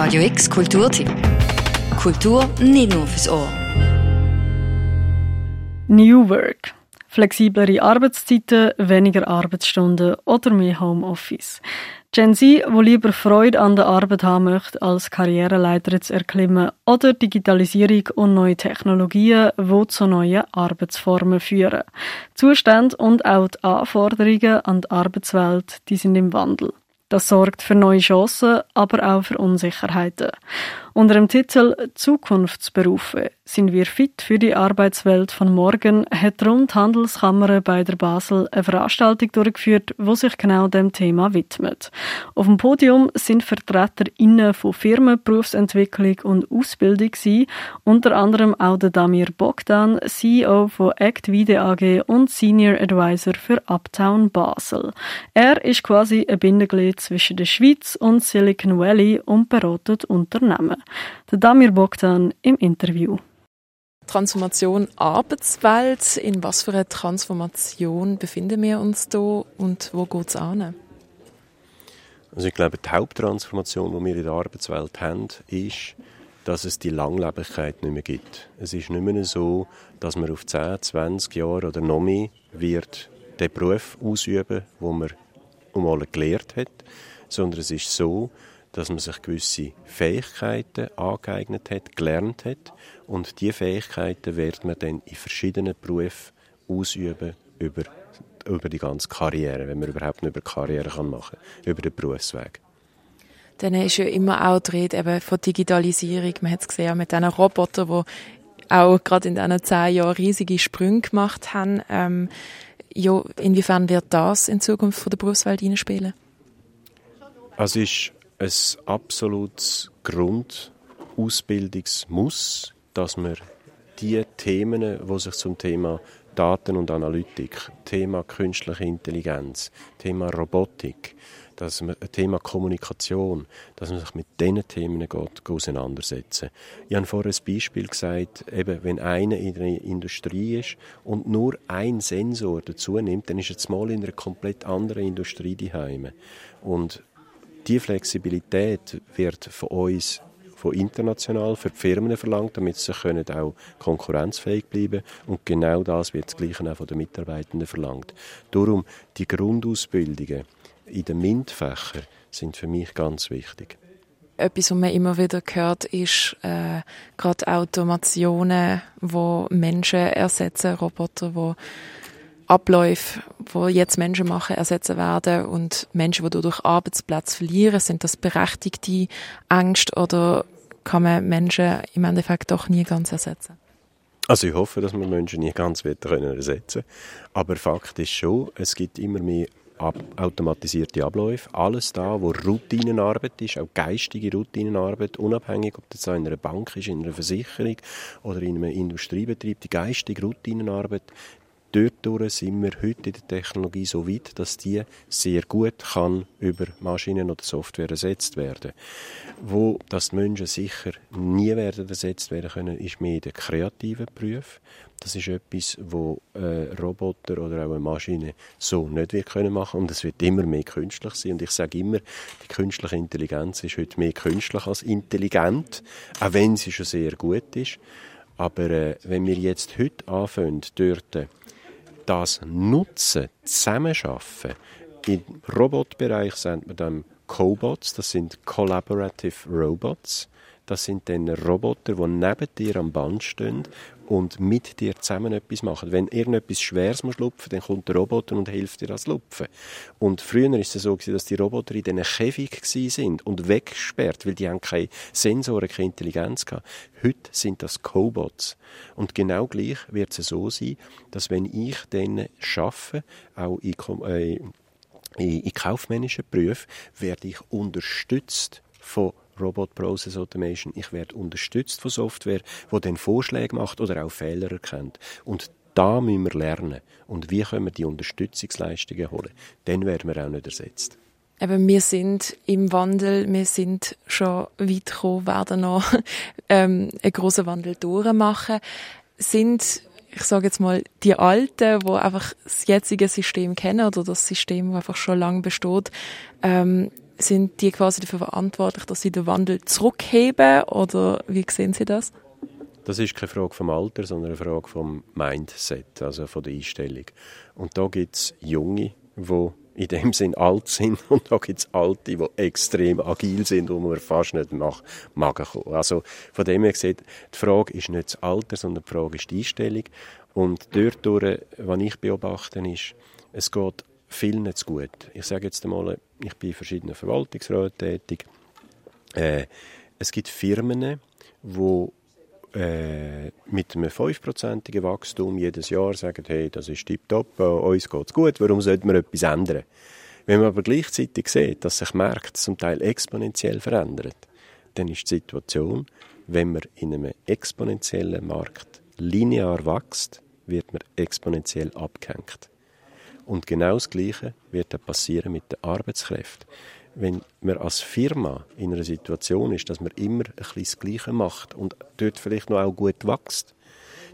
Radio X Kulturtipp. Kultur nicht nur fürs Ohr. New Work. Flexiblere Arbeitszeiten, weniger Arbeitsstunden oder mehr Homeoffice. Gen Z, wo lieber Freude an der Arbeit haben möchte, als Karriereleiter zu erklimmen, oder Digitalisierung und neue Technologien, die zu neuen Arbeitsformen führen. Zustände und auch die Anforderungen an die Arbeitswelt, die sind im Wandel. Das sorgt für neue Chancen, aber auch für Unsicherheiten. Unter dem Titel Zukunftsberufe sind wir fit für die Arbeitswelt von morgen hat rund Handelskammer bei der Basel eine Veranstaltung durchgeführt, wo sich genau dem Thema widmet. Auf dem Podium sind VertreterInnen von Firmen, Berufsentwicklung und Ausbildung gewesen, unter anderem auch der Damir Bogdan, CEO von ActVide AG und Senior Advisor für Uptown Basel. Er ist quasi ein Bindeglied zwischen der Schweiz und Silicon Valley und beratet Unternehmen. Der Damir Bogdan im Interview. Transformation Arbeitswelt. In was für einer Transformation befinden wir uns da und wo geht es an? Also ich glaube, die Haupttransformation, die wir in der Arbeitswelt haben, ist, dass es die Langlebigkeit nicht mehr gibt. Es ist nicht mehr so, dass man auf 10, 20 Jahre oder noch mehr wird den Beruf ausüben, wo man einmal gelernt hat, sondern es ist so, dass man sich gewisse Fähigkeiten angeeignet hat, gelernt hat und diese Fähigkeiten wird man dann in verschiedenen Berufen ausüben über, über die ganze Karriere, wenn man überhaupt nicht über Karriere kann machen kann, über den Berufsweg. Dann ist ja immer auch die Rede eben von Digitalisierung. Man hat es gesehen mit diesen Robotern, die auch gerade in diesen zehn Jahren riesige Sprünge gemacht haben. Ähm, ja, inwiefern wird das in Zukunft von der Berufswelt hineinspielen? Also ist ein absolutes Grundausbildungsmuss, dass man die Themen, die sich zum Thema Daten und Analytik, Thema künstliche Intelligenz, Thema Robotik, dass man, Thema Kommunikation, dass man sich mit diesen Themen geht, auseinandersetzen. Ich habe vorher ein Beispiel gesagt, eben, wenn einer in der Industrie ist und nur ein Sensor dazu nimmt, dann ist er mal in einer komplett anderen Industrie daheim. Und die Flexibilität wird von uns von international für die Firmen verlangt, damit sie können auch konkurrenzfähig bleiben und genau das wird das Gleiche auch von den Mitarbeitenden verlangt. Darum die Grundausbildungen in den MINT-Fächern sind für mich ganz wichtig. Etwas, was man immer wieder hört, ist äh, gerade Automationen, wo Menschen ersetzen, Roboter, wo Abläufe, wo jetzt Menschen machen, ersetzen werden und Menschen, die durch Arbeitsplatz verlieren, sind das berechtigte Angst oder kann man Menschen im Endeffekt doch nie ganz ersetzen? Also ich hoffe, dass man Menschen nie ganz ersetzen können. Aber Fakt ist schon, es gibt immer mehr automatisierte Abläufe. Alles da, wo Routinenarbeit ist, auch geistige Routinenarbeit, unabhängig, ob das in einer Bank ist, in einer Versicherung oder in einem Industriebetrieb, die geistige Routinenarbeit, Dort sind wir heute in der Technologie so weit, dass die sehr gut kann über Maschinen oder Software ersetzt werden. Wo das Menschen sicher nie werden ersetzt werden können, ist mehr der kreative Beruf. Das ist etwas, wo äh, Roboter oder auch eine Maschine so nicht wird können machen und es wird immer mehr künstlich sein. Und ich sage immer, die künstliche Intelligenz ist heute mehr künstlich als intelligent, auch wenn sie schon sehr gut ist. Aber äh, wenn wir jetzt heute anfangen, dort das nutzen, zusammenarbeiten. Im Robotbereich sind wir dann Cobots, das sind Collaborative Robots. Das sind dann Roboter, die neben dir am Band stehen und mit dir zusammen etwas machen. Wenn irgendetwas Schweres muss lupfen, dann kommt der Roboter und hilft dir das Lupfen. Und früher ist es so dass die Roboter in diesen Käfig sind und weggesperrt, weil die haben keine Sensoren, keine Intelligenz hatten. Heute sind das Cobots. Und genau gleich wird es so sein, dass wenn ich dann schaffe, auch in, äh, in, in kaufmännischen Berufen, werde ich unterstützt von Robot Process Automation. Ich werde unterstützt von Software, die dann Vorschläge macht oder auch Fehler erkennt. Und da müssen wir lernen. Und wie können wir die Unterstützungsleistungen holen? Dann werden wir auch nicht ersetzt. Eben, wir sind im Wandel, wir sind schon weit gekommen, werden noch ähm, einen grossen Wandel durchmachen. Sind, ich sage jetzt mal, die Alten, die einfach das jetzige System kennen oder das System, das einfach schon lange besteht, ähm, sind die quasi dafür verantwortlich, dass sie den Wandel zurückheben oder wie sehen Sie das? Das ist keine Frage vom Alter, sondern eine Frage vom Mindset, also von der Einstellung. Und da gibt es Junge, die in dem Sinn alt sind und da gibt es Alte, die extrem agil sind und man fast nicht nach Magen. Also von dem her gesehen, die Frage ist nicht das Alter, sondern die Frage ist die Einstellung. Und dort, was ich beobachte, ist, es geht vielen nicht gut. Ich sage jetzt einmal, ich bin in verschiedenen Verwaltungsräten tätig. Äh, es gibt Firmen, die äh, mit einem 5%igen Wachstum jedes Jahr sagen, hey, das ist tipptopp, äh, uns geht es gut, warum sollte man etwas ändern? Wenn man aber gleichzeitig sieht, dass sich Märkte zum Teil exponentiell verändern, dann ist die Situation, wenn man in einem exponentiellen Markt linear wächst, wird man exponentiell abgehängt. Und genau das Gleiche wird dann passieren mit den Arbeitskräften. Wenn man als Firma in einer Situation ist, dass man immer ein das Gleiche macht und dort vielleicht noch auch gut wächst,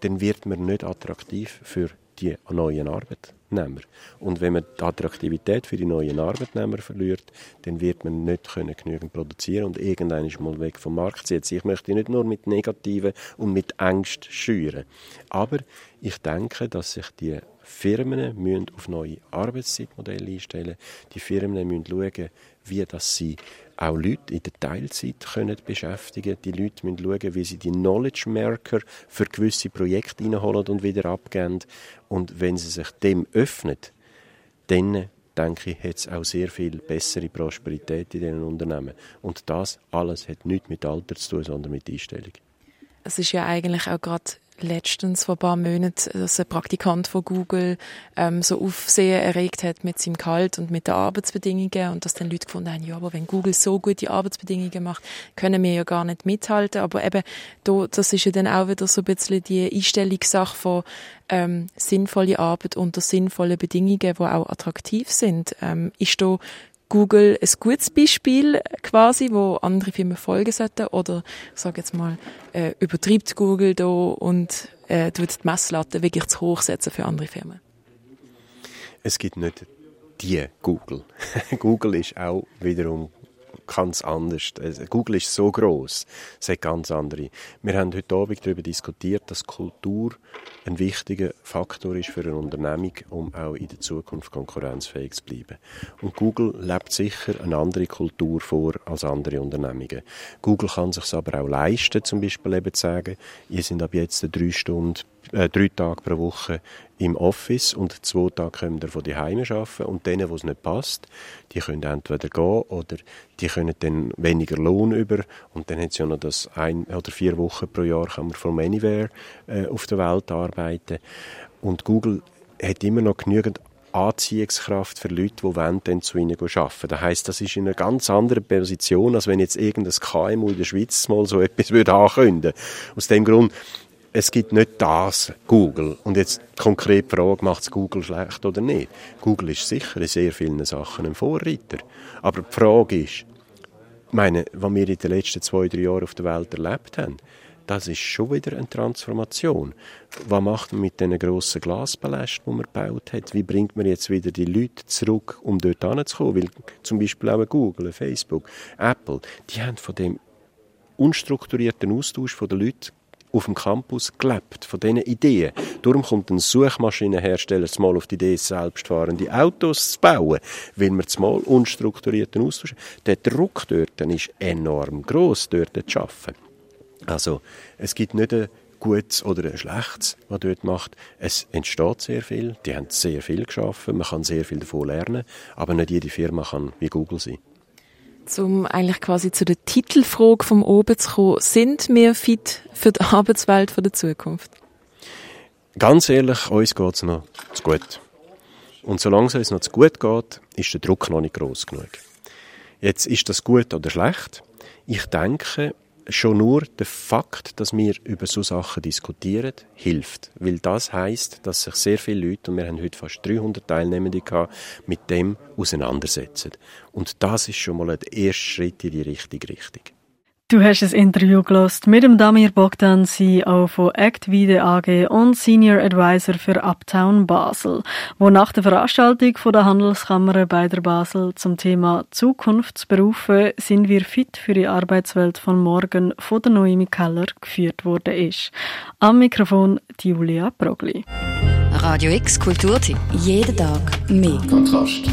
dann wird man nicht attraktiv für die neuen Arbeitnehmer. Und wenn man die Attraktivität für die neuen Arbeitnehmer verliert, dann wird man nicht können genügend produzieren und irgendwann ist mal weg vom Markt ziehen. Ich möchte nicht nur mit Negativen und mit Ängsten schüren. Aber ich denke, dass sich die Firmen müssen auf neue Arbeitszeitmodelle einstellen. Die Firmen müssen schauen, wie dass sie auch Leute in der Teilzeit können beschäftigen können. Die Leute müssen schauen, wie sie die Knowledge Marker für gewisse Projekte reinholen und wieder abgeben. Und wenn sie sich dem öffnen, dann denke ich, hat es auch sehr viel bessere Prosperität in diesen Unternehmen. Und das alles hat nichts mit Alter zu tun, sondern mit Einstellung. Es ist ja eigentlich auch gerade letztens vor ein paar Monaten, dass ein Praktikant von Google ähm, so Aufsehen erregt hat mit seinem Gehalt und mit den Arbeitsbedingungen und dass dann Leute gefunden haben, ja, aber wenn Google so gute Arbeitsbedingungen macht, können wir ja gar nicht mithalten. Aber eben, da, das ist ja dann auch wieder so ein bisschen die Einstellungssache von ähm, sinnvolle Arbeit unter sinnvollen Bedingungen, die auch attraktiv sind. Ähm, ist da Google ein gutes Beispiel quasi, wo andere Firmen folgen sollten? Oder, ich sage jetzt mal, äh, übertreibt Google da und äh, tut die Messlatte wirklich zu hoch setzen für andere Firmen? Es gibt nicht die Google. Google ist auch wiederum ganz anders. Also, Google ist so groß, es hat ganz andere. Wir haben heute Abend darüber diskutiert, dass Kultur ein wichtiger Faktor ist für eine Unternehmung, um auch in der Zukunft konkurrenzfähig zu bleiben. Und Google lebt sicher eine andere Kultur vor als andere Unternehmungen. Google kann sich aber auch leisten, zum Beispiel eben zu sagen, ihr sind ab jetzt drei Stunden äh, drei Tage pro Woche im Office und zwei Tage können wir von die Heime arbeiten und denen, wo es nicht passt, die können entweder gehen oder die können dann weniger Lohn über und dann hat es ja noch das ein oder vier Wochen pro Jahr kann man from anywhere äh, auf der Welt arbeiten und Google hat immer noch genügend Anziehungskraft für Leute, die wollen, dann zu ihnen arbeiten. Das heisst, das ist in einer ganz anderen Position, als wenn jetzt irgendein KMU in der Schweiz mal so etwas würde ankündigen. Aus dem Grund es gibt nicht das Google. Und jetzt konkret die Frage, macht es Google schlecht oder nicht? Google ist sicher in sehr vielen Sachen ein Vorreiter. Aber die Frage ist, meine, was wir in den letzten zwei, drei Jahren auf der Welt erlebt haben, das ist schon wieder eine Transformation. Was macht man mit diesen grossen Glaspalästen, die man gebaut hat? Wie bringt man jetzt wieder die Leute zurück, um dort hinzukommen? Weil zum Beispiel auch Google, Facebook, Apple, die haben von dem unstrukturierten Austausch der Leute auf dem Campus gelebt, von diesen Ideen. Darum kommt ein Suchmaschinenhersteller mal auf die Idee, selbstfahrende Autos zu bauen, weil wir mal unstrukturierten Austausch Der Druck dort ist enorm groß dort zu arbeiten. Also, es gibt nicht ein Gutes oder ein Schlechtes, was dort macht. Es entsteht sehr viel, die haben sehr viel geschaffen, man kann sehr viel davon lernen, aber nicht jede Firma kann wie Google sein. Um eigentlich quasi zu der Titelfrage vom Oben zu kommen, sind wir fit für die Arbeitswelt der Zukunft? Ganz ehrlich, uns geht es noch zu gut. Und solange es uns noch zu gut geht, ist der Druck noch nicht groß genug. Jetzt ist das gut oder schlecht. Ich denke, schon nur der Fakt, dass wir über so Sachen diskutieren, hilft. Weil das heißt, dass sich sehr viele Leute, und wir haben heute fast 300 Teilnehmende gehabt, mit dem auseinandersetzen. Und das ist schon mal ein erster Schritt in die richtige Richtung. Du hast ein Interview gelost mit dem Damir Bogdan, CEO von Actvide AG und Senior Advisor für Uptown Basel, wo nach der Veranstaltung von der Handelskammer bei der Basel zum Thema Zukunftsberufe sind wir fit für die Arbeitswelt von morgen von der Noemi Keller geführt worden ist. Am Mikrofon Julia Brogli. Radio X Kulturtipp. Jeden Tag mehr. Kontrast.